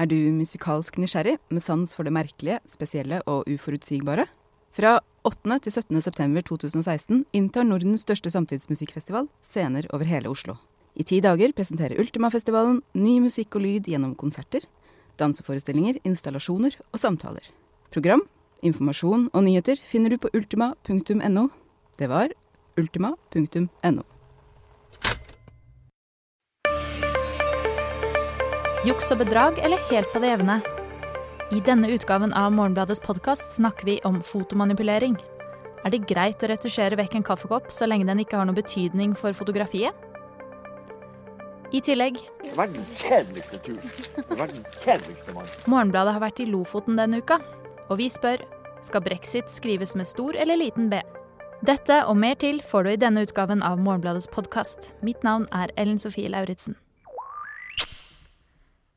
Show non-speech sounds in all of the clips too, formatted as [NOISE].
Er du musikalsk nysgjerrig, med sans for det merkelige, spesielle og uforutsigbare? Fra 8. til 17. september 2016 inntar Nordens største samtidsmusikkfestival scener over hele Oslo. I ti dager presenterer Ultimafestivalen ny musikk og lyd gjennom konserter, danseforestillinger, installasjoner og samtaler. Program, informasjon og nyheter finner du på ultima.no. Det var ultima.no. Juks og bedrag eller helt på det jevne? I denne utgaven av Morgenbladets podkast snakker vi om fotomanipulering. Er det greit å retusjere vekk en kaffekopp så lenge den ikke har noe betydning for fotografiet? I tillegg Verdens kjedeligste tur. Verdens kjedeligste mann. Morgenbladet har vært i Lofoten denne uka, og vi spør skal brexit skrives med stor eller liten B? Dette og mer til får du i denne utgaven av Morgenbladets podkast. Mitt navn er Ellen Sofie Lauritzen.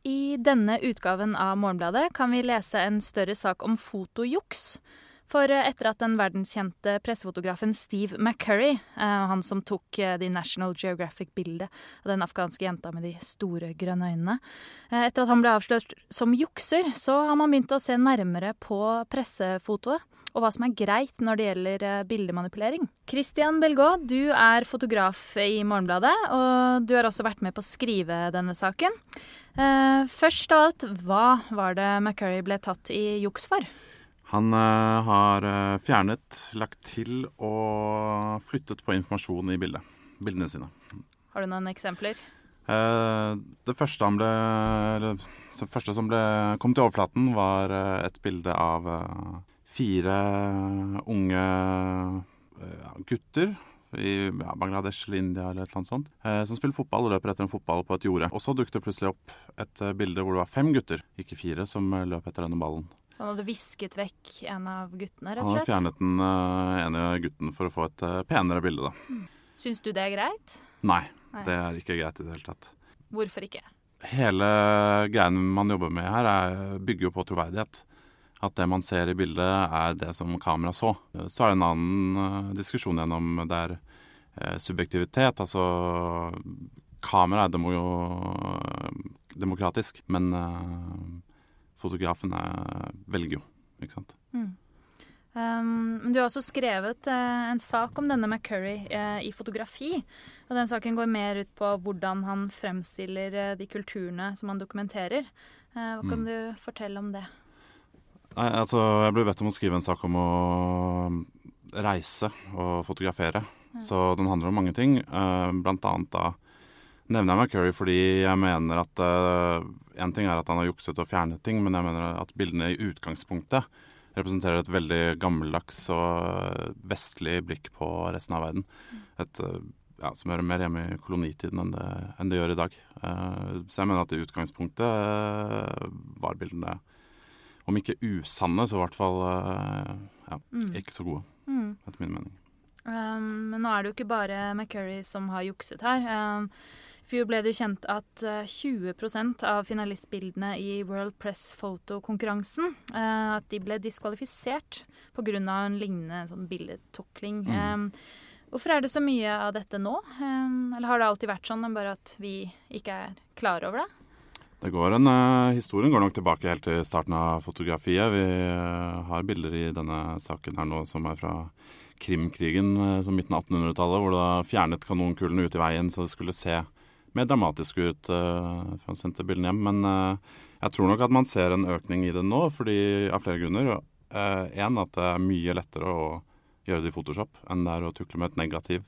I denne utgaven av Morgenbladet kan vi lese en større sak om fotojuks. For etter at den verdenskjente pressefotografen Steve McCurry, eh, han som tok de The National Geographic-bildet av den afghanske jenta med de store grønne øynene eh, Etter at han ble avslørt som jukser, så har man begynt å se nærmere på pressefotoet og hva som er greit når det gjelder bildemanipulering. Christian Belgaard, du er fotograf i Morgenbladet, og du har også vært med på å skrive denne saken. Først av alt, hva var det McCurry ble tatt i juks for? Han uh, har uh, fjernet, lagt til og flyttet på informasjon i bildet. Bildene sine. Har du noen eksempler? Det første, ble, det første, som ble, kom til overflaten, var et bilde av fire unge gutter i ja, Bangladesh eller India eller et eller annet sånt, som spiller fotball og løper etter en fotball på et jorde. Og så dukket det plutselig opp et bilde hvor det var fem gutter, ikke fire, som løp etter denne ballen. Så han hadde visket vekk en av guttene, rett og slett? Han hadde fjernet den uh, ene gutten for å få et uh, penere bilde, da. Mm. Syns du det er greit? Nei, Nei, det er ikke greit i det hele tatt. Hvorfor ikke? Hele greien man jobber med her, er, bygger jo på troverdighet. At det man ser i bildet, er det som kamera så. Så er det en annen diskusjon gjennom det er subjektivitet. Altså kamera er demo demokratisk, men fotografen velger jo, ikke sant. Mm. Um, du har også skrevet uh, en sak om denne McCurry uh, i fotografi. og Den saken går mer ut på hvordan han fremstiller uh, de kulturene som han dokumenterer. hva kan mm. du fortelle om det? Nei, altså, Jeg ble bedt om å skrive en sak om å reise og fotografere. Så den handler om mange ting. blant annet da nevner jeg McCurry fordi jeg mener at Én ting er at han har jukset og fjernet ting, men jeg mener at bildene i utgangspunktet representerer et veldig gammeldags og vestlig blikk på resten av verden. Et, ja, som hører mer hjemme i kolonitiden enn det, enn det gjør i dag. Så jeg mener at i utgangspunktet var bildene, om ikke usanne, så i hvert fall ja, mm. ikke så gode, mm. etter min mening. Um, men nå er det jo ikke bare McCurry som har jukset her. Um, i fjor ble det jo kjent at 20 eh, av finalistbildene i World Press Photo-konkurransen uh, at de ble diskvalifisert pga. en lignende sånn bildetukling. Mm. Um, hvorfor er det så mye av dette nå? Eller har det alltid vært sånn, bare at vi ikke er klar over det? Det går en, uh, Historien går nok tilbake helt til starten av fotografiet. Vi uh, har bilder i denne saken her nå som er fra Krimkrigen, som midten av 1800-tallet, hvor det fjernet kanonkulene ut i veien så det skulle se mer dramatisk ut uh, han sendte bildene hjem. Men uh, jeg tror nok at man ser en økning i det nå, fordi av flere grunner. Én uh, at det er mye lettere å gjøre det i Photoshop enn det er å tukle med et negativ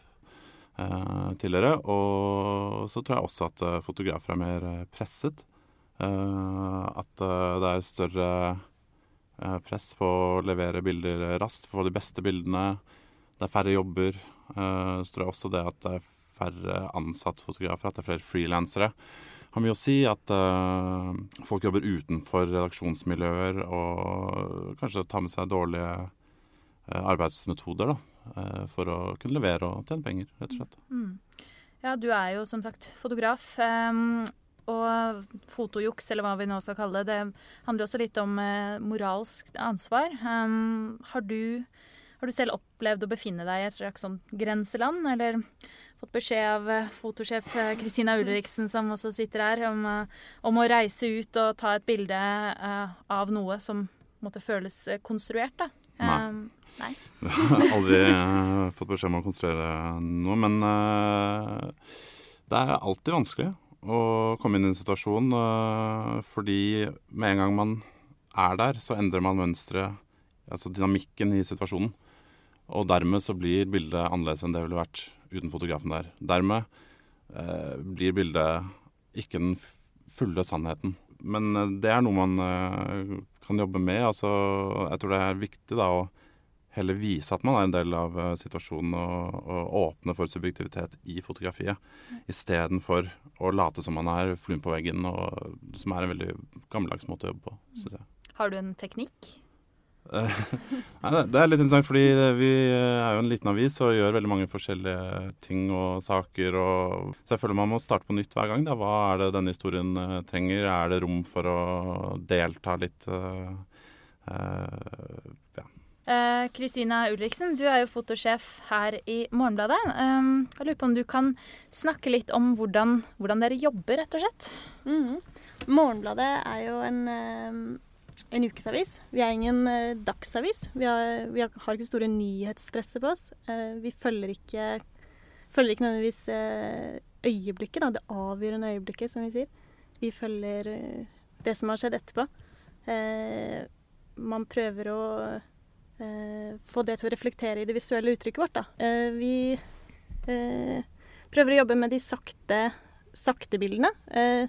tidligere. Og så tror jeg også at fotografer er mer presset. at det er større press på å levere bilder raskt, få de beste bildene. Det er færre jobber. så tror jeg også det at det er færre ansattfotografer, at det er flere frilansere. Har mye å si at uh, folk jobber utenfor redaksjonsmiljøer og kanskje tar med seg dårlige uh, arbeidsmetoder da, uh, for å kunne levere og tjene penger, rett og slett. Mm. Ja, du er jo som sagt fotograf. Um, og fotojuks, eller hva vi nå skal kalle det, det handler også litt om moralsk ansvar. Um, har du har du selv opplevd å befinne deg i et slags sånn grenseland, eller fått beskjed av eh, fotosjef eh, Kristina Ulriksen, som også sitter her, om, eh, om, å reise ut og ta et bilde uh, av noe som måtte føles konstruert. da. Nei. Um, nei. [LAUGHS] Aldri uh, fått beskjed om å konstruere noe, men uh, det er alltid vanskelig å komme inn i en situasjon, fordi med en gang man er der, så endrer man mønsteret, altså dynamikken i situasjonen. Og dermed så blir bildet annerledes enn det ville vært uten fotografen der. Dermed eh, blir bildet ikke den fulle sannheten. Men eh, det er noe man eh, kan jobbe med. Altså, jeg tror det er viktig da å heller vise at man er en del av eh, situasjonen og, og, åpne for subjektivitet i fotografiet. Istedenfor å late som man er fluen på veggen, og, som er en veldig gammeldags måte å jobbe på, syns jeg. Har du en teknikk? [LAUGHS] det er litt interessant, fordi vi er jo en liten avis og gjør veldig mange forskjellige ting og saker. Og så jeg føler man må starte på nytt hver gang. Da. Hva er det denne historien uh, trenger? Er det rom for å delta litt? Uh, uh, ja. Kristina Ulriksen, du er jo fotosjef her i Morgenbladet. Um, jeg lurer på om du kan snakke litt om hvordan, hvordan dere jobber, rett og slett? Mm -hmm. Morgenbladet er jo en en ukesavis. Vi er ingen uh, dagsavis. Vi har, vi har, har, ikke store nyhetspresse på oss. Uh, vi følger ikke, følger ikke nødvendigvis uh, øyeblikket, da, det avgjørende øyeblikket, som vi sier. Vi følger det som har skjedd etterpå. man prøver å få det til å reflektere i det visuelle uttrykket vårt. Da. vi prøver å jobbe med de sakte, sakte bildene. Uh,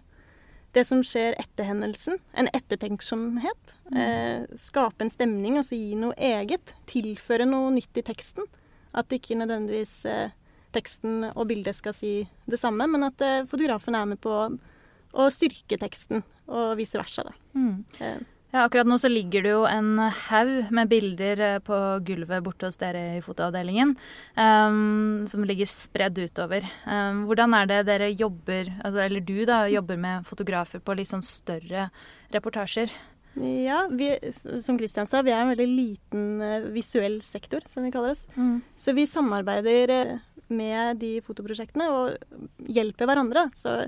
det som skjer etter hendelsen. En ettertenksomhet. Mm. Eh, skape en stemning, og så gi noe eget. Tilføre noe nytt i teksten. At ikke nødvendigvis eh, teksten og bildet skal si det samme, men at eh, fotografen er med på å styrke teksten, og vice versa. Da. Mm. Eh, ja, akkurat nå så ligger det jo en haug med bilder eh, på gulvet borte hos dere i fotoavdelingen. Um, som ligger spredd utover. Um, hvordan er det dere jobber, altså, eller du da, jobber med fotografer på litt sånn større reportasjer? Ja, vi, som Kristian sa, vi er en veldig liten uh, visuell sektor, som vi kaller oss. Mm. Så vi samarbeider uh, med de fotoprosjektene og hjelper hverandre. Så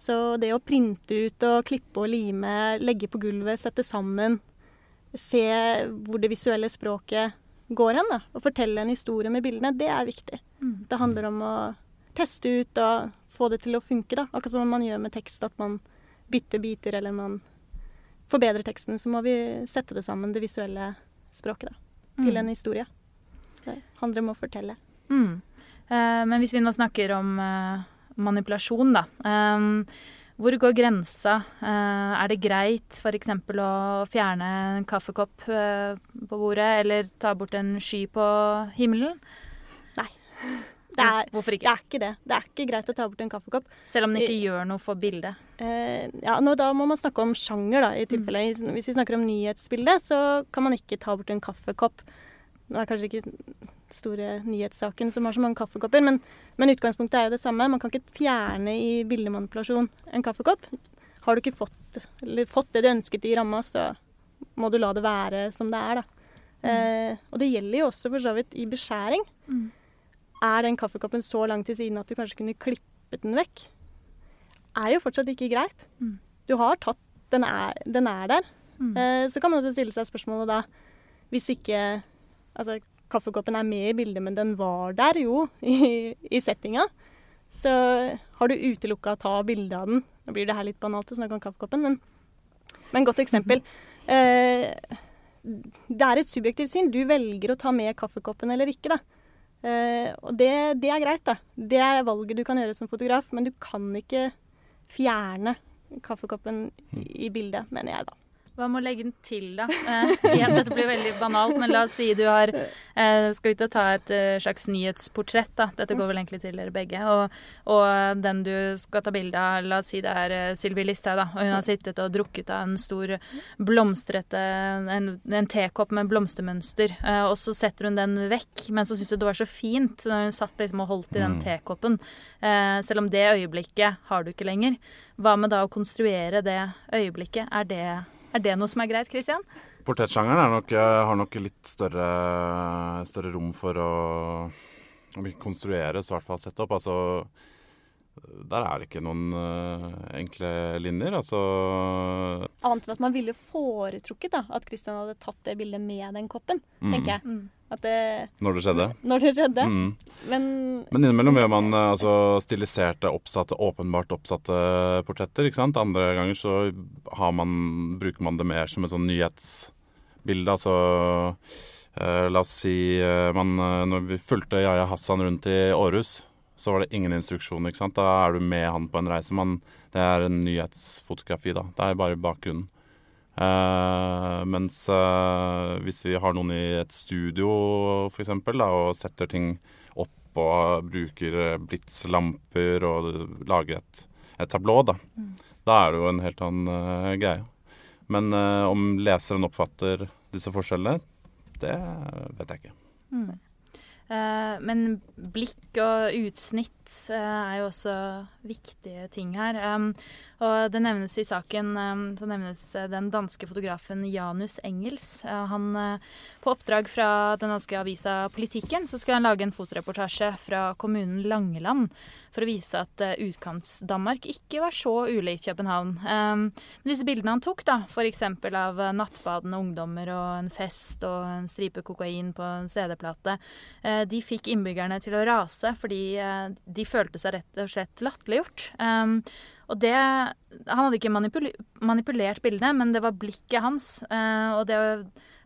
så det å printe ut og klippe og lime, legge på gulvet, sette sammen, se hvor det visuelle språket går hen, da, og fortelle en historie med bildene, det er viktig. Mm. Det handler om å teste ut og få det til å funke, da. Akkurat som man gjør med tekst, at man bytter biter eller man forbedrer teksten. Så må vi sette det sammen, det visuelle språket, da, til mm. en historie. Det handler om å fortelle. Mm. Eh, men hvis vi nå snakker om eh manipulasjon, da. Um, hvor går grensa? Uh, er det greit f.eks. å fjerne en kaffekopp uh, på bordet, eller ta bort en sky på himmelen? Nei. Det er, Hvorfor ikke? Det er ikke det. Det er ikke greit å ta bort en kaffekopp. Selv om det ikke I, gjør noe for bildet? Uh, ja, nå, Da må man snakke om sjanger, da, i tilfelle. Mm. Hvis vi snakker om nyhetsbildet, så kan man ikke ta bort en kaffekopp. Nå er kanskje ikke store nyhetssaken som har så mange kaffekopper. Men, men, utgangspunktet er jo det samme. Man kan ikke fjerne i bildemanipulasjon en kaffekopp. Har du ikke fått, fått det du ønsket i ramma, så må du la det være som det er, da. Mm. Eh, og det gjelder jo også for så vidt i beskjæring. Mm. Er den kaffekoppen så langt til siden at du kanskje kunne klippet den vekk? Er jo fortsatt ikke greit. Mm. Du har tatt Den er, den er der. Mm. Eh, så kan man også stille seg spørsmålet da Hvis ikke Altså kaffekoppen er med i bildet, men den var der jo i, i settinga. Så har du utelukka å ta bilde av den Nå blir det her litt banalt å snakke om kaffekoppen, men, men godt eksempel. Eh, det er et subjektivt syn. Du velger å ta med kaffekoppen eller ikke, da. Eh, og det, det, er greit, da. Det er valget du kan gjøre som fotograf, men du kan ikke fjerne kaffekoppen i bildet, mener jeg, da. Hva med å legge den til, da? Eh, [LAUGHS] igjen, dette blir veldig banalt, men la oss si du har eh, skal ut og ta et uh, slags nyhetsportrett. da. Dette går vel egentlig til dere begge. Og, og den du skal ta bilde av, la oss si det er uh, Sylvi Listhaug, da. Og hun har sittet og drukket av en stor blomstrete En, en tekopp med blomstermønster. Uh, og så setter hun den vekk, men så syns du det var så fint når hun satt liksom og holdt i den mm. tekoppen. Uh, selv om det øyeblikket har du ikke lenger. Hva med da å konstruere det øyeblikket? Er det er det noe som er greit, Christian? Portrettsjangeren nok, har nok litt større, større, rom for å konstruere konstrueres i hvert fall sett opp. Altså, der er det ikke noen uh, enkle linjer. Altså Annet enn at man ville foretrukket da, at Christian hadde tatt det bildet med den koppen, mm. tenker jeg. Det, når det skjedde? Når det skjedde. Mm. Men, Men innimellom gjør man uh, altså, stiliserte, oppsatte, åpenbart oppsatte portretter. ikke sant? Andre ganger så man, bruker man det mer som et sånn nyhetsbilde. Altså eh, La oss si man, Når vi fulgte Yahya Hassan rundt i Århus så var det ingen instruksjon. ikke sant? Da er du med han på en reise. Man, det er en nyhetsfotografi, da. Det er bare bakgrunnen. Uh, mens uh, hvis vi har noen i et studio for eksempel, da, og setter ting opp og bruker blitslamper og lager et, et tablå, da, mm. da er det jo en helt annen uh, greie. Men om leseren oppfatter disse forskjellene, det vet jeg ikke. Mm. Eh, men blikk og utsnitt eh, er jo også viktige ting her. Og det nevnes i saken så nevnes eh, den danske fotografen Janus Engels. Han, på oppdrag fra den danske avisa Politikken så skal han lage en fotoreportasje fra kommunen Langeland for å vise at Utkants-Danmark ikke var så ulik København. Um, men disse bildene han tok, da, f.eks. av nattbadende ungdommer og en fest og en stripe kokain på en CD-plate, de fikk innbyggerne til å rase fordi de følte seg rett og slett latterliggjort. Og det Han hadde ikke manipul manipulert bildene, men det var blikket hans, og det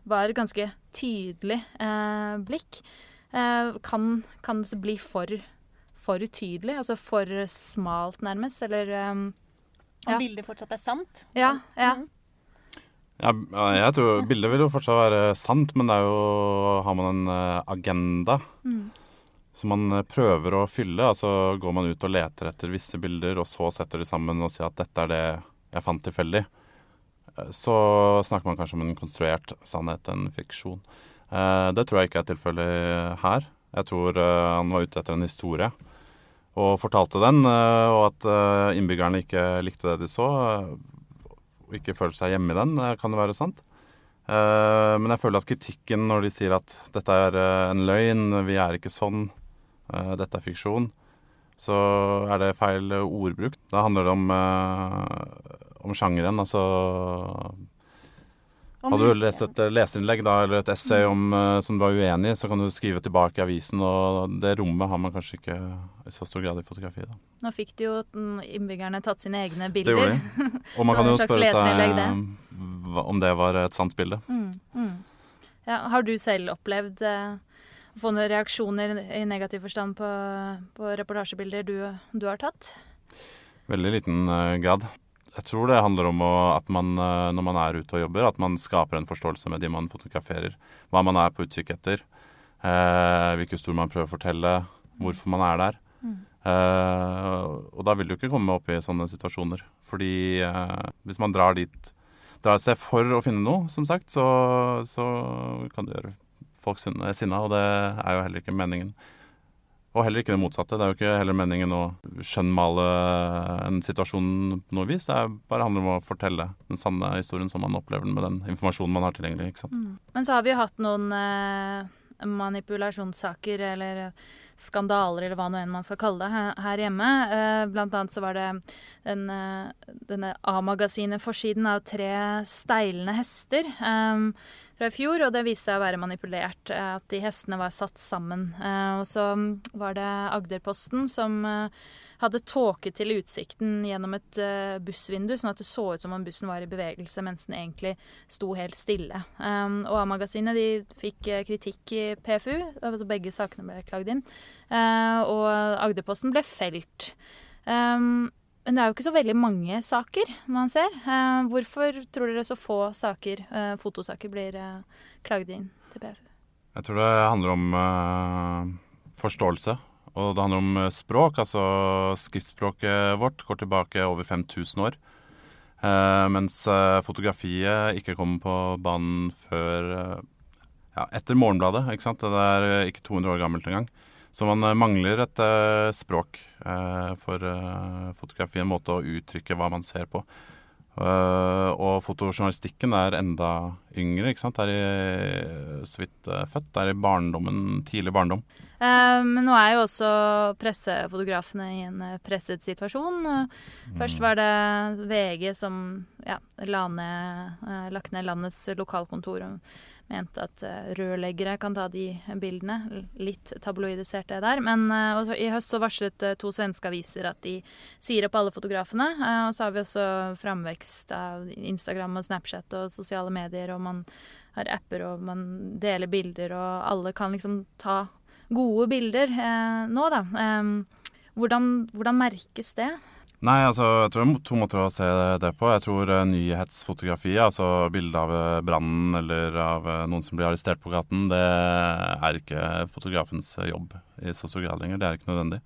var et ganske tydelig blikk. kan, kan det bli for for utydelig? Altså for smalt, nærmest? Eller ja. Om bildet fortsatt er sant? Ja. ja. Mm. Ja, jeg tror bildet vil jo fortsatt være sant, men det er jo Har man en eh, agenda mm. Som man eh, prøver å fylle, altså går man ut og leter etter visse bilder, og så setter de sammen og sier at dette er det jeg fant tilfeldig, eh, så snakker man kanskje om en konstruert sannhet, en fiksjon. Det tror jeg ikke er tilfellet her. Jeg tror han var ute etter en historie og fortalte den, eh, og at eh, innbyggerne ikke likte det de så, eh, og ikke følte seg hjemme i den, kan det være sant. Men jeg føler at kritikken når de sier at dette er en løgn, vi er ikke sånn, dette er fiksjon, så er det feil ordbruk. Da handler det om, om sjangeren, altså hadde du lest et leserinnlegg da, eller et essay om, som du var uenig i, så kan du skrive tilbake i avisen, og det rommet har man kanskje ikke i så stor grad i fotografi. Da. Nå fikk de jo innbyggerne tatt sine egne bilder. Det gjorde de. [LAUGHS] Og man kan jo spørre seg om det var et sant bilde. Mm, mm. Ja, har du selv opplevd å få noen reaksjoner i negativ forstand på, på reportasjebilder du, du, har tatt? Veldig liten uh, grad jeg tror det handler om å, at man eh, når man er ute og jobber, at man skaper en forståelse med de man fotograferer. Hva man er på utkikk etter. Eh, hvilke historier man prøver å fortelle. Hvorfor man er der. Mm. Eh, og da vil du ikke komme opp i sånne situasjoner. Fordi eh, hvis man drar dit drar seg for å finne noe, som sagt, så, så kan du gjøre folk sinna, og det er jo heller ikke meningen. Og heller ikke det motsatte. Det er jo ikke heller meningen å skjønnmale en situasjon på noe vis. Det er bare handler om å fortelle den sanne historien som man opplever den med den informasjonen man har tilgjengelig. ikke sant? Mm. Men så har vi jo hatt noen eh, manipulasjonssaker eller skandaler, eller hva nå enn man skal kalle det, her hjemme. Eh, blant annet så var det den, eh, denne A-magasinet-forsiden av tre steilende hester. Fra i fjor, og det viste seg å være manipulert. Eh, at de hestene var satt sammen. Eh, og så var det Agderposten som eh, hadde tåket til utsikten gjennom et bussvindu, sånn at det så ut som om bussen var i bevegelse, mens den egentlig sto helt stille. og A-magasinet fikk kritikk i PFU, altså begge sakene ble klagd inn. og Agderposten ble felt. Men det er jo ikke så veldig mange saker man ser. Eh, hvorfor tror dere så få saker, eh, fotosaker blir eh, klagd inn til PFU? Jeg tror det handler om eh, forståelse. Og det handler om eh, språk. Altså skriftspråket vårt går tilbake over 5000 år. Eh, mens fotografiet ikke kommer på banen før ja, etter Morgenbladet. ikke sant? Det er ikke 200 år gammelt engang. Så man eh, mangler et uh, språk uh, for uh, fotografi, en måte å uttrykke hva man ser på. og fotojournalistikken er enda yngre, ikke sant. Er i, så vidt født. Det er i barndommen, tidlig barndom. Men nå er jo også pressefotografene i en presset situasjon. Først var det VG som ja, lagt ned landets lokalkontor mente at eh, rørleggere kan ta de bildene. Litt tabloidisert det der. Men og i høst så varslet eh, to svenske aviser at de sier opp alle fotografene. Og så har vi også framvekst av Instagram og Snapchat og sosiale medier, og man har apper og man deler bilder, og alle kan liksom ta gode bilder eh, nå, da. Eh, hvordan, hvordan merkes det? Nei, altså, jeg tror det er to måter å se det på. Jeg tror uh, nyhetsfotografi, altså bilde av eh, brannen eller av uh, noen som blir arrestert på gaten, det er ikke fotografens jobb i så stor grad lenger. Det er ikke nødvendig.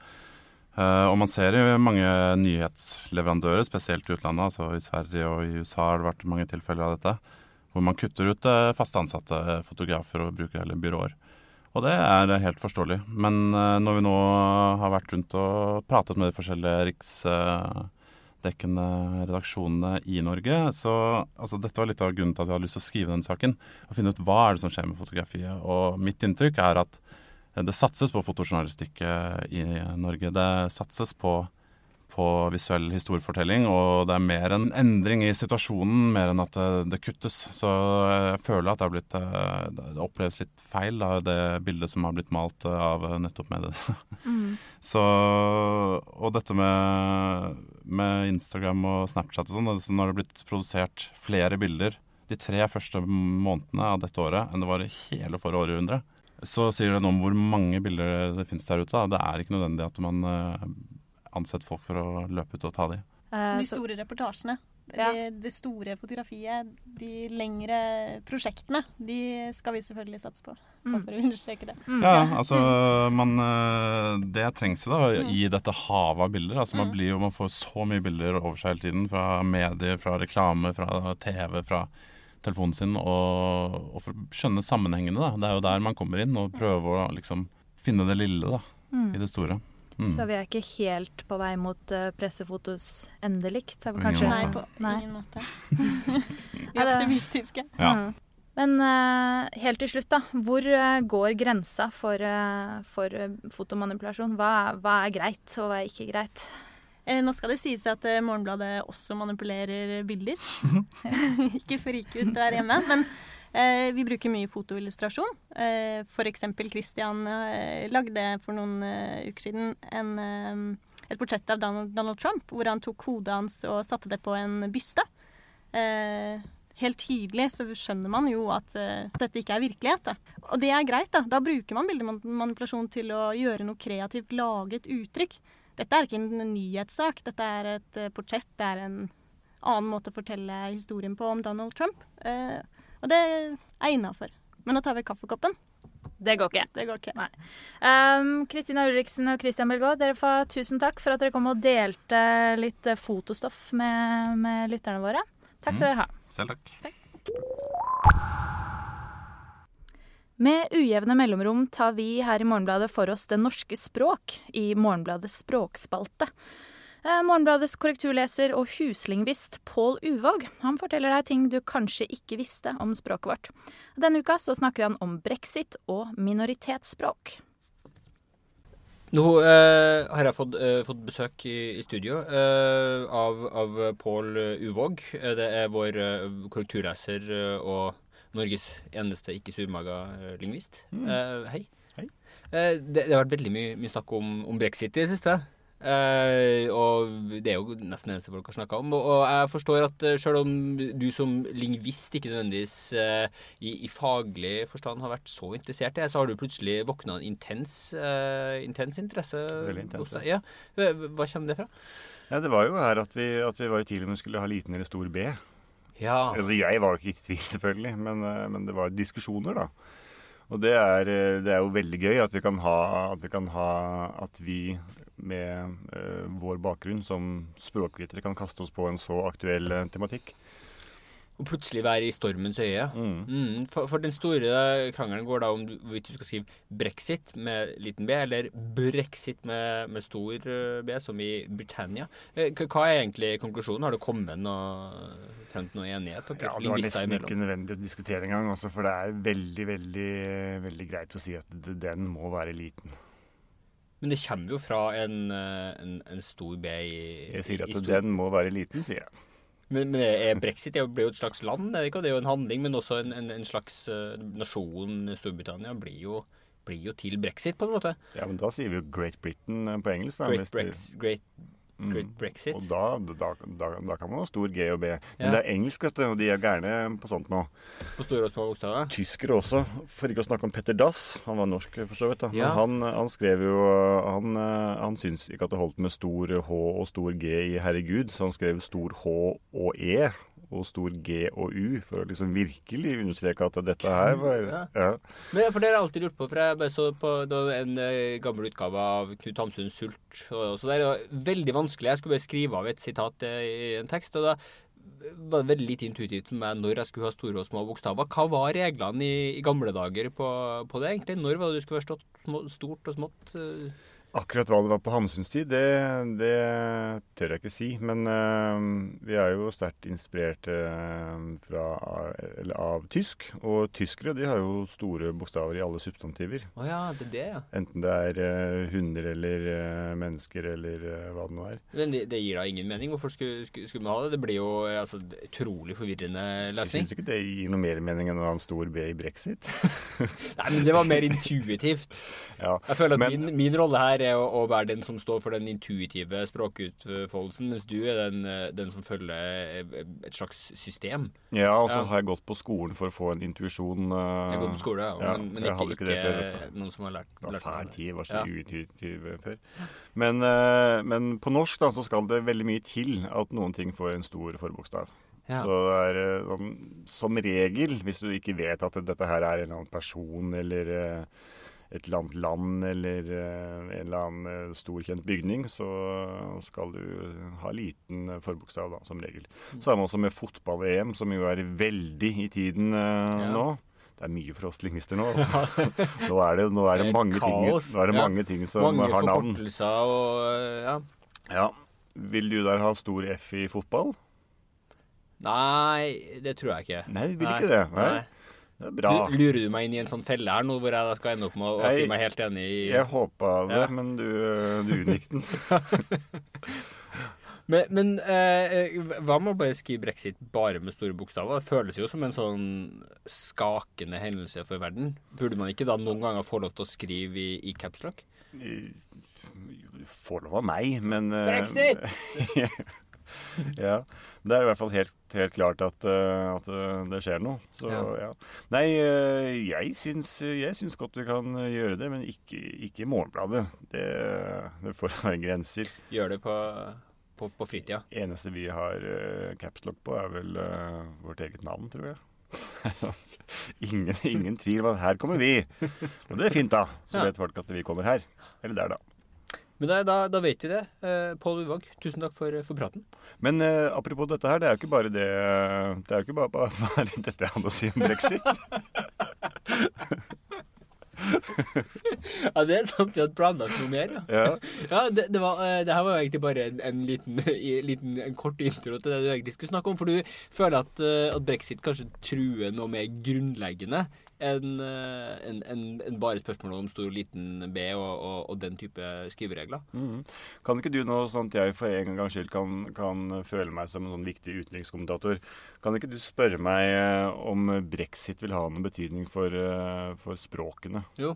Og man ser jo mange nyhetsleverandører, spesielt i utlandet, altså i Sverige og i USA har det vært mange tilfeller av dette, hvor man kutter ut eh, fast ansatte fotografer og bruker heller byråer. Og det er helt forståelig. Men eh, når vi nå har vært rundt og pratet med de forskjellige riksdekkende redaksjonene i Norge, så altså, dette var litt av grunnen til at vi hadde lyst til å skrive den saken. Og finne ut hva er det som skjer med fotografiet. Og mitt inntrykk er at det satses på fotojournalistikk eh, i Norge. Det satses på på visuell historiefortelling, og det er mer en endring i situasjonen, mer enn at det, det kuttes. Så jeg føler at det blitt eh, Det oppleves litt feil, da, det bildet som har blitt malt eh, av nettopp med det. [LAUGHS] Så Og dette med, med Instagram og Snapchat og sånn, altså har det blitt produsert flere bilder de tre første månedene av dette året enn det var i hele forrige århundre, så sier det noe om hvor mange bilder det finnes der ute. Da. Det er ikke nødvendig at man ansetter folk for å løpe ut og ta de. Eh, De store reportasjene. Ja. Det, det store fotografiet, de lengre prosjektene, de skal vi selvfølgelig satse på. Bare Mm. for å understreke det. Mm. Ja, altså man, eh, Det trengs jo da i dette havet av bilder. Altså Man Mm. blir jo, man får så mye bilder over seg hele tiden. Fra medier, fra reklame, fra TV, fra telefonen sin. Og, og for å skjønne sammenhengene, da. Det er jo der man kommer inn og prøver å liksom finne det lille da, Mm. i det store. Mm. Så vi er ikke helt på vei mot uh, pressefotos endelikt? er På kanskje- Nei, på Nei. ingen måte. [LAUGHS] [LAUGHS] vi Er det- optimistiske. Ja. Mm. Men uh, helt til slutt, da. Hvor uh, går grensa for, for fotomanipulasjon? Hva, hva er greit, og hva er ikke greit? Eh, nå skal det sies at Morgenbladet også manipulerer bilder. [LAUGHS] Ikke frik ut der hjemme, men vi bruker mye fotoillustrasjon. Eh, eksempel Christian eh, lagde for noen eh, uker siden en, eh, et portrett av Donald, Trump, hvor han tok hodet hans og satte det på en byste. Eh, helt tydelig så skjønner man jo at eh, dette ikke er virkelighet. Da. Og det er greit, da. Da bruker man bildemanipulasjon til å gjøre noe kreativt, lage et uttrykk. Dette er ikke en nyhetssak, dette er et eh, portrett. Det er en annen måte å fortelle historien på om Donald Trump. Eh, og det er innafor. Men nå tar vi kaffekoppen. Det går ikke. Det går ikke. Um, Kristina Ulriksen og Christian Belgaa, dere får tusen takk for at dere kom og delte litt eh, fotostoff med, med lytterne våre. Takk skal dere ha. Selv takk. Med ujevne mellomrom tar vi her i Morgenbladet for oss det norske språk i Morgenbladets språkspalte. Eh, Morgenbladets korrekturleser og huslingvist Pål Uvåg han forteller deg ting du kanskje ikke visste om språket vårt. Denne uka så snakker han om brexit og minoritetsspråk. Nå eh, har jeg fått, eh, fått besøk i, i studio eh, av, av Pål Uvåg. Eh, Det er vår eh, korrekturleser og Norges eneste ikke-surmaga lingvist. Eh, hei. Hei. Eh, det, det har vært veldig mye, mye snakk om, om brexit i det siste. Eh, og det er jo nesten det eneste folk har snakka om. Og, og jeg forstår at uh, sjøl om du som lingvist ikke nødvendigvis uh, i, i faglig forstand har vært så interessert i det, så har du plutselig våkna en intens, eh, intens interesse Veldig intens. Ja. Hva kommer det fra? Ja, det var jo her at vi, at vi var i tvil om vi skulle ha liten eller stor B. Ja. Altså, jeg var jo ikke i tvil, selvfølgelig, men, eh, men det var diskusjoner, da. Og det er, eh, det er jo veldig gøy at vi kan ha at vi, kan ha, at vi med eh, vår bakgrunn som språkvitere kan kaste oss på en så aktuell eh, tematikk. Og plutselig være i stormens øye. Mm. Mm, for, for den store krangelen går da om du- hvorvidt du skal skrive brexit med liten b, eller brexit med, med stor eh, b, som i Britannia. Eh, Hva er egentlig konklusjonen? Har det kommet noe frem til noe enighet? Ja, Det var nesten imellom? ikke nødvendig å diskutere engang. Altså, for det er veldig, veldig, veldig greit å si at den må være liten. Men det kommer jo fra en, eh, en, en stor B i, Jeg sier at stor... den må være liten, sier jeg. Men, men er brexit det blir jo et slags land, det er jo en handling, men også en, en, slags eh, nasjon. Storbritannia blir jo, blir jo til brexit, på en måte. Ja, men da sier vi jo Great Britain eh, på engelsk. Da, Great, Brex, great. Great Brexit. Og da, da, da, da kan man ha stor G og B. Men Ja. det er engelsk, vet du, og de er gærne på sånt nå. På store og små bokstaver. Tyskere også, for ikke å snakke om Petter Dass. Han var norsk, for så vidt. da. Ja. Han, han skrev jo Han, eh, han syntes ikke at det holdt med stor H og stor G i 'herregud', så han skrev stor H og E og stor G og U, for å liksom virkelig understreke at dette her var Ja. ja. Men for det har alltid lurt på, for jeg så på en eh, gammel utgave av Knut Hamsuns 'Sult'. Og, så det er veldig vanskelig. Jeg skulle bare skrive av et sitat eh, i en tekst. og da var det veldig lite intuitivt for meg når jeg skulle ha store og små bokstaver. Hva var reglene i, i gamle dager på, på det, egentlig? Når var det du skulle være stått stort og smått? Akkurat hva det var på Hamsuns tid, det, det tør jeg ikke si. Men eh, vi er jo sterkt inspirert eh, fra, eller av tysk. Og tyskere de har jo store bokstaver i alle substantiver. Oh ja, det er det, ja. Enten det er eh, hunder eller mennesker eller hva det nå er. Men det, det gir da ingen mening. Hvorfor skulle, skulle, skulle man ha det? Det blir jo altså, utrolig forvirrende lesning. syns ikke det gir noe mer mening enn å ha en stor B i brexit. [LAUGHS] Nei, men det var mer intuitivt. [LAUGHS] ja. Jeg føler at Men- min, min rolle her er å, å være den som står for den intuitive språkutfoldelsen, mens du er den, eh, den som følger eh, et slags system. ja, og så Ja. har jeg gått på skolen for å få en intuisjon. Uh, Jeg gått på skole, ja, men, men ikke, ikke, ikke før, noen som har lært, Det var lært fæl tid, var så uintuitiv før. Men, uh, men på norsk da, så skal det veldig mye til at noen ting får en stor forbokstav. Ja. Så det er sånn, som regel, hvis du ikke vet at dette her er en eller annen person eller et eller annet land eller eh, en eller annen eh, stor kjent bygning, så skal du ha liten eh, forbokstav da, som regel. Mm. Samme også med fotball-EM, som jo er veldig i tiden Ja. nå. Det er mye for oss lingvister nå. [LAUGHS] Altså. nå er det, nå er det, mange, ting, nå er det Ja. mange ting som Mange har navn. Mange forkortelser og ja. Ja. Vil du der ha stor F i fotball? Nei, det tror jeg ikke. Nei, vil ikke det. Nei. Er bra. Lurer du meg inn i en sånn felle her nå, hvor jeg skal ende opp med å, jeg, si meg helt enig i Jeg håpa det, Ja. men du, du unngikk den. [LAUGHS] Men, men eh, hva med å bare skrive brexit bare med store bokstaver? Det føles jo som en sånn skakende hendelse for verden. Burde man ikke da noen ganger få lov til å skrive i, i capslock? Får lov av meg, men eh, Brexit! [LAUGHS] [LAUGHS] ja. Det er i hvert fall helt, helt klart at, eh, at eh, det skjer noe. Så Ja. ja. Nei, eh, jeg syns, jeg syns godt vi kan gjøre det, men ikke, ikke i Morgenbladet. Det, det får være grenser. Gjør det på, på, på fritida. Eneste vi har uh, capslock på, er vel uh, vårt eget navn, tror jeg. [LAUGHS] ingen, ingen tvil om at her kommer vi. Og det er fint, da. Så vet folk at vi kommer her. Eller der, da. Men da, da, da vet vi det. Eh, Pål Uvåg, tusen takk for, for praten. Men eh, apropos dette her, det er jo ikke bare det Det er jo ikke bare, bare, [LAUGHS] bare dette jeg hadde å si om brexit. [LAUGHS] Ja, det er sant vi hadde planlagt noe mer, ja. Ja. [LAUGHS] Ja, det, det, var, eh, det her var jo egentlig bare en, en, liten, liten en kort intro til det du egentlig skulle snakke om. For du føler at, eh, at brexit kanskje truer noe mer grunnleggende enn en, en, enn- enn bare spørsmålet om stor og liten B og, og, og den type skriveregler. Mm. Kan ikke du nå, sånn at jeg for en gangs skyld kan, kan føle meg som en sånn viktig utenrikskommentator, kan ikke du spørre meg eh, om brexit vil ha noen betydning for, eh, for språkene? Jo.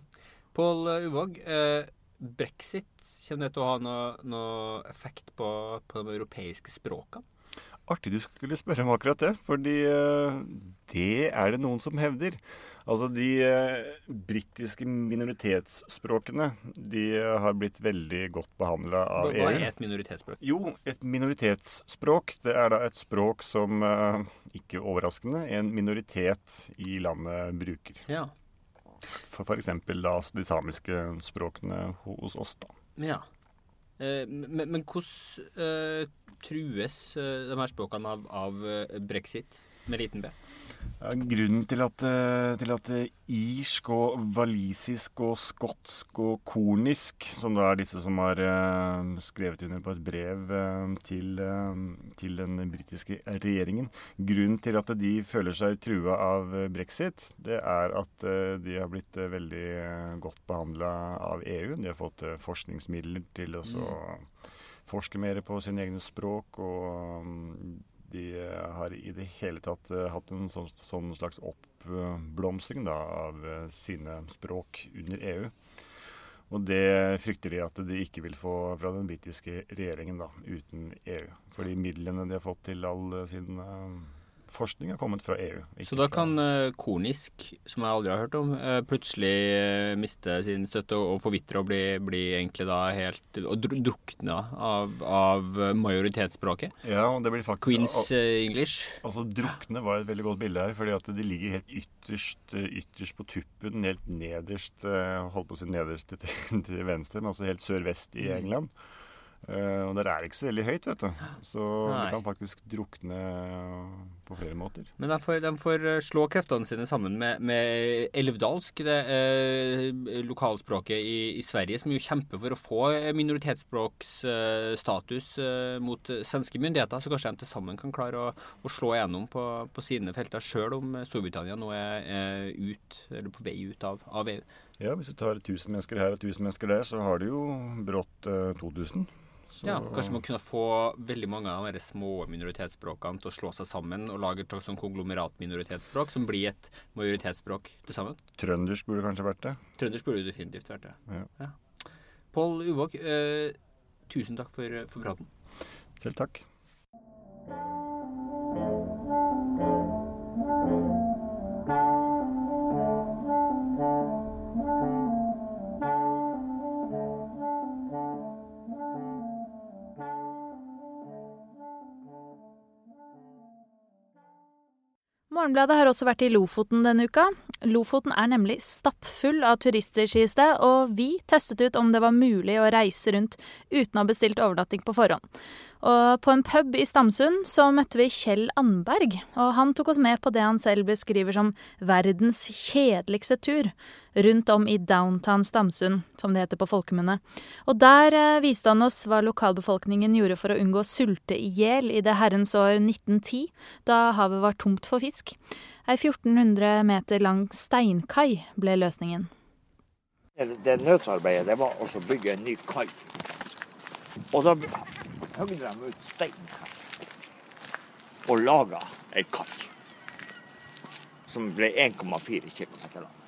Pål Uvåg, eh, brexit, kommer det til å ha noe, noe effekt på, på de europeiske språkene? Artig du skulle spørre om akkurat det, fordi eh, det er det noen som hevder. Altså de uh, britiske minoritetsspråkene, de eh, har blitt veldig godt behandla av EU. hva er et minoritetsspråk? Jo, et minoritetsspråk, det er da et språk som, eh, ikke overraskende, en minoritet i landet bruker. Ja. For, da de samiske språkene hos oss, da. ja. Eh, men, men hvordan eh, trues eh, de her språkene av, av brexit med liten b? Grunnen til at, eh, til at eh, irsk og walisisk og skotsk og kornisk, som da er disse som har eh, skrevet under på et brev til, til den britiske regjeringen Grunnen til at de føler seg trua av brexit, det er at de har blitt veldig godt behandla av EU. De har fått forskningsmidler til å så forske mer på sine egne språk. og mm, de eh, har i det hele tatt eh, hatt en sånn, sånn slags oppblomstring da, av eh, sine språk under EU. Og det frykter de at de ikke vil få fra den britiske regjeringen da, uten EU. Fordi midlene de har fått til all sin forskning, har kommet fra EU. Så da kan uh, kornisk, som jeg aldri har hørt om, uh, plutselig uh, miste sin støtte og, og forvitre og bli, bli egentlig da helt Og dru- drukne av, av majoritetsspråket. Ja, og det blir faktisk Queens English. Altså Drukne var et veldig godt bilde her, fordi at de ligger helt ytterst, ytterst på tuppen, helt nederst Holdt på å si nederst til, [LAUGHS] til venstre, men altså helt sør-vest i Mm. Eh, og der er det ikke så veldig høyt, vet du. Så Nei. det kan faktisk drukne på flere måter. Men de får, de får eh, slå kreftene sine sammen med, med elvdalsk, det eh, lokalspråket i, i Sverige, som jo kjemper for å få minoritetsspråksstatus eh, mot eh, svenske myndigheter. Så kanskje de til sammen kan klare å, å slå igjennom på, på sine felter, sjøl om Storbritannia nå er, er ut, eller på vei ut av, av EU. Ja, hvis du tar 1000 mennesker her og 1000 mennesker der, så har du jo brått eh, 2000. Så, Ja, kanskje man kunne få veldig mange av de små minoritetsspråkene til å slå seg sammen og lage et slags sånn konglomerat-minoritetsspråk som blir et majoritetsspråk til sammen. Trøndersk burde kanskje vært det. Trøndersk burde definitivt vært det. Ja. Pål Uvåg, eh, tusen takk for, for praten. Selv takk. Morgenbladet har også vært i Lofoten denne uka. Lofoten er nemlig stappfull av turister, sies det, og vi testet ut om det var mulig å reise rundt uten å ha bestilt overnatting på forhånd. Og på en pub i Stamsund så møtte vi Kjell Andberg, og han tok oss med på det han selv beskriver som verdens kjedeligste tur, rundt om i downtown Stamsund, som det heter på folkemunne. Og der eh, viste han oss hva lokalbefolkningen gjorde for å unngå å sulte i hjel i det herrens år 1910, da havet var tomt for fisk. Ei 1400 meter lang steinkai ble løsningen. Det, det nødsarbeidet det var å bygge en ny kai. Og da hogde de ut stein og laga ei kai som ble 1,4 km lang.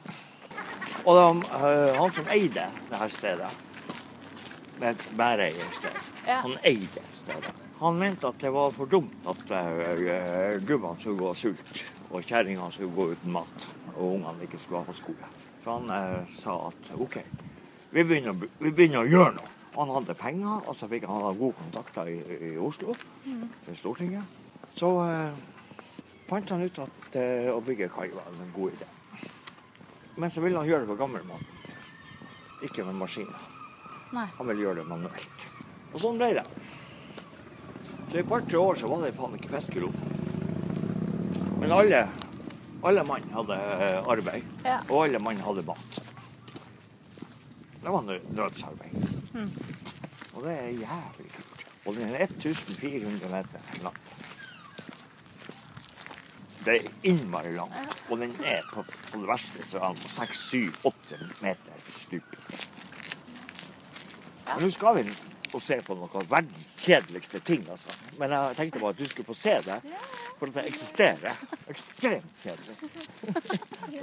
Og da, eh, han som eide det her stedet, det er et bæreiersted, Ja. han eide stedet. Han mente at det var for dumt at uh, gubbene skulle gå og sulte, og kjerringa skulle gå uten mat, og ungene ikke skulle ha på skole. Så han eh, sa at OK, vi begynner, vi begynner å gjøre noe. Han hadde penger, og så fikk han ha gode kontakter i, i Oslo, i Stortinget. Så eh, fant han ut at eh, å bygge kai var en god idé. Men så ville han gjøre det på gammelmåten. Ikke med maskiner. Nei. Han ville gjøre det manuelt. Og sånn ble det. Så i et par-tre år så var det faen ikke fisk i Lofoten. Men alle, alle mann hadde eh, arbeid, Ja. og alle mann hadde mat. Det var nødsarbeid. Mm. Og det er jævlig kult. Og den er 1400 meter lang. Det er innmari langt. Og den er på, på det verste så er den på 6-7-8 meter stup. Men nå skal vi og se på noe av verdens kjedeligste ting, altså. Men jeg tenkte bare at du skulle få se det, for at det eksisterer. Ekstremt kjedelig.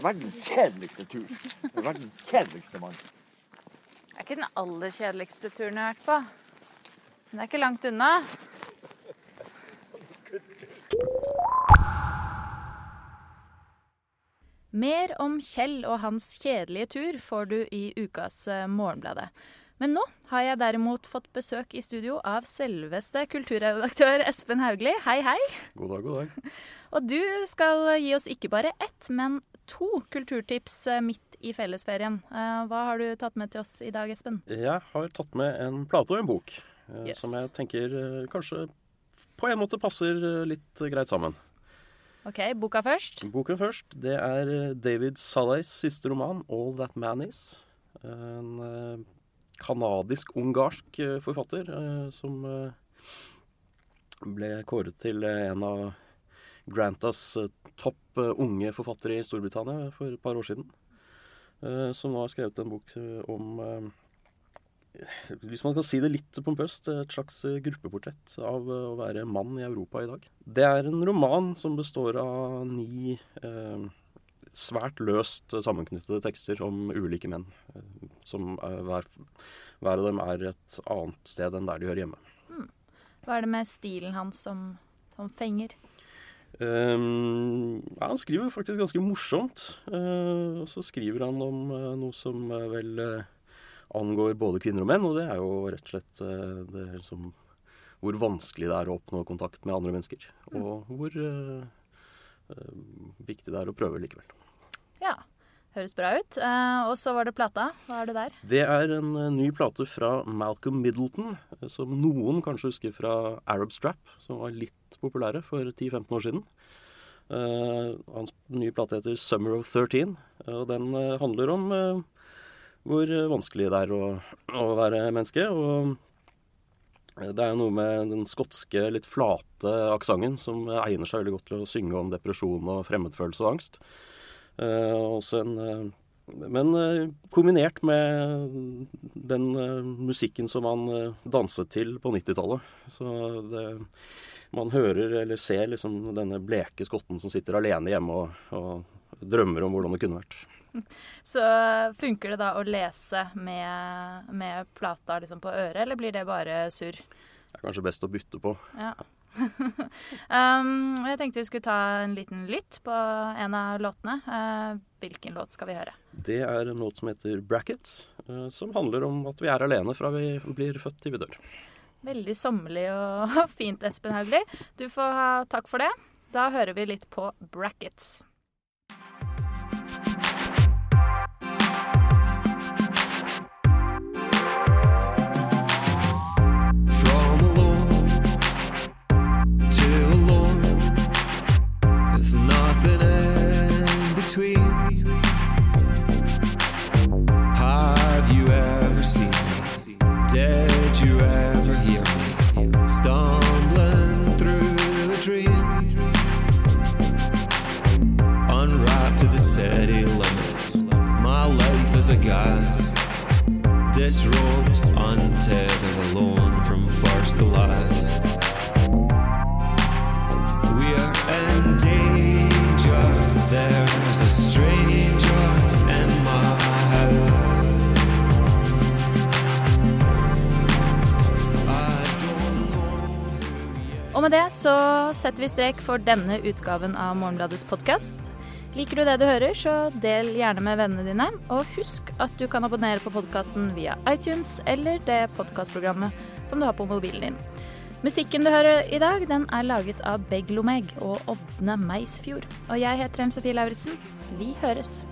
verdens kjedeligste tur. Verdens kjedeligste mann. Det er ikke den aller kjedeligste turen jeg har vært på. Men det er ikke langt unna. Mer om Kjell og hans kjedelige tur får du i ukas Morgenbladet. Men nå har jeg derimot fått besøk i studio av selveste kulturredaktør Espen Hauglie. Hei, hei. God dag, god dag. [LAUGHS] Og du skal gi oss ikke bare ett, men to kulturtips eh, midt i fellesferien. Eh, hva har du tatt med til oss i dag, Espen? Jeg har tatt med en plate og en bok. eh, Yes. Som jeg tenker kanskje på en måte passer litt greit sammen. OK, boka først. Boken først. Det er David Salays siste roman, 'All That Man Is'. En kanadisk-ungarsk eh, forfatter eh, som eh, ble kåret til en av Grantas topp unge forfattere i Storbritannia for et par år siden. Som nå har skrevet en bok om hvis man kan si det litt pompøst, et slags gruppeportrett av å være mann i Europa i dag. Det er en roman som består av ni svært løst sammenknyttede tekster om ulike menn. Eh, som er, hver, hver av dem er et annet sted enn der de hører hjemme. Hva er det med stilen hans som, som fenger? Um, ja, han skriver faktisk ganske morsomt. Uh, og så skriver han om uh, noe som uh, vel eh, angår både kvinner og menn, og det er jo rett og slett eh, det liksom hvor vanskelig det er å oppnå kontakt med andre mennesker. Og hvor eh, eh, viktig det er å prøve likevel. Ja, høres bra ut. Eh, og så var det plata. Hva er det der? Det er en eh, ny plate fra Malcolm Middleton, eh, som noen kanskje husker fra Arab Strap, som var litt populære for 10-15 år siden. Eh, hans nye plate heter 'Summer of 13', eh, og den eh, handler om eh, hvor eh, vanskelig det er å, å være menneske. Og eh, det er noe med den skotske, litt flate aksenten som egner seg veldig godt til å synge om depresjon og fremmedfølelse og angst. Eh, en eh, men eh, kombinert med den eh, musikken som eh, danset til på 90-tallet. Så det, man hører eller ser liksom denne bleke skotten som sitter alene hjemme og, og drømmer om hvordan det kunne vært. [LAUGHS] Så funker det da å lese med, med plata liksom på øret, eller blir det bare surr? Det er kanskje best å bytte på. Ja. [LAUGHS] um, jeg tenkte vi skulle ta en liten lytt på en av låtene. Uh, hvilken låt skal vi høre? Det er en låt som heter 'Brackets', uh, som handler om at vi er alene fra vi blir født til vi dør. Veldig sommerlig og [LAUGHS] fint, Espen Hauglie. Du får ha takk for det. Da hører vi litt på Brackets. Setter vi strek for denne utgaven av Morgenbladets podkast. Liker du det du hører, så del gjerne med vennene dine. Og husk at du kan abonnere på podkasten via iTunes eller det podkastprogrammet som du har på mobilen din. Musikken du hører i dag, den er laget av Beglomeg og Ådne Meisfjord. Og jeg heter Ellen Sofie Lauritzen. Vi høres.